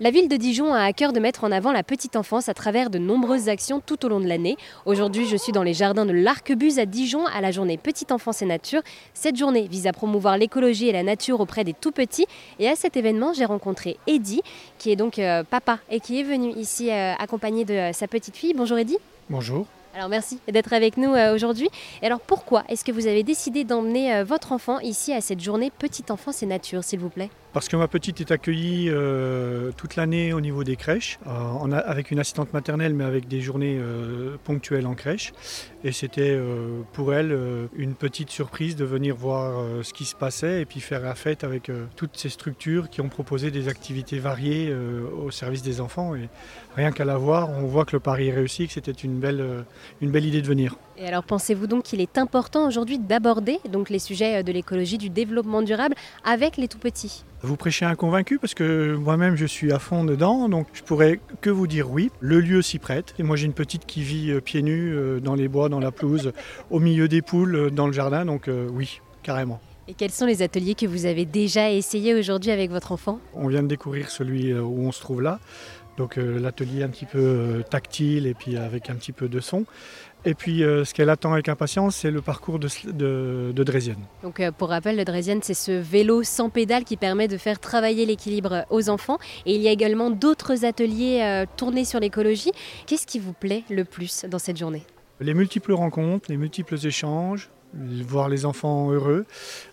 La ville de Dijon a à cœur de mettre en avant la petite enfance à travers de nombreuses actions tout au long de l'année. Aujourd'hui, je suis dans les jardins de l'Arquebuse à Dijon à la journée Petite enfance et nature. Cette journée vise à promouvoir l'écologie et la nature auprès des tout petits. Et à cet événement, j'ai rencontré Eddy, qui est donc euh, papa et qui est venu ici euh, accompagné de euh, sa petite fille. Bonjour Eddy. Bonjour. Alors merci d'être avec nous euh, aujourd'hui. Et alors pourquoi est-ce que vous avez décidé d'emmener euh, votre enfant ici à cette journée Petite enfance et nature, s'il vous plaît? Parce que ma petite est accueillie euh, toute l'année au niveau des crèches, a- avec une assistante maternelle, mais avec des journées ponctuelles en crèche. Et c'était pour elle une petite surprise de venir voir ce qui se passait et puis faire la fête avec toutes ces structures qui ont proposé des activités variées au service des enfants. Et rien qu'à la voir, on voit que le pari est réussi, que c'était une belle, une belle idée de venir. Et alors pensez-vous donc qu'il est important aujourd'hui d'aborder donc les sujets euh, de l'écologie, du développement durable avec les tout petits? Vous prêchez un convaincu parce que moi-même je suis à fond dedans, donc je pourrais que vous dire oui. Le lieu s'y prête. Et moi j'ai une petite qui vit euh, pieds nus euh, dans les bois, dans la pelouse, au milieu des poules, dans le jardin, donc oui, carrément. Et quels sont les ateliers que vous avez déjà essayés aujourd'hui avec votre enfant? On vient de découvrir celui où on se trouve là, donc euh, l'atelier un petit peu euh, tactile et puis avec un petit peu de son. Et puis euh, ce qu'elle attend avec impatience, c'est le parcours de, de, de Drésienne. Donc euh, pour rappel, le Draisienne, c'est ce vélo sans pédale qui permet de faire travailler l'équilibre aux enfants. Et il y a également d'autres ateliers euh, tournés sur l'écologie. Qu'est-ce qui vous plaît le plus dans cette journée? Les multiples rencontres, les multiples échanges, voir les enfants heureux,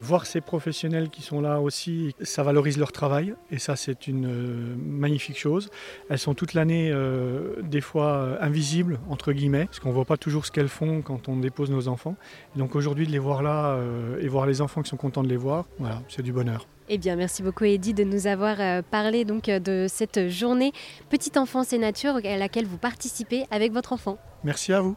voir ces professionnels qui sont là aussi, ça valorise leur travail et ça c'est une euh, magnifique chose. Elles sont toute l'année euh, des fois euh, invisibles entre guillemets, parce qu'on ne voit pas toujours ce qu'elles font quand on dépose nos enfants. Et donc aujourd'hui de les voir là euh, et voir les enfants qui sont contents de les voir, voilà, c'est du bonheur. Eh bien, merci beaucoup Eddy de nous avoir parlé donc de cette journée Petite enfance et nature à laquelle vous participez avec votre enfant. Merci à vous.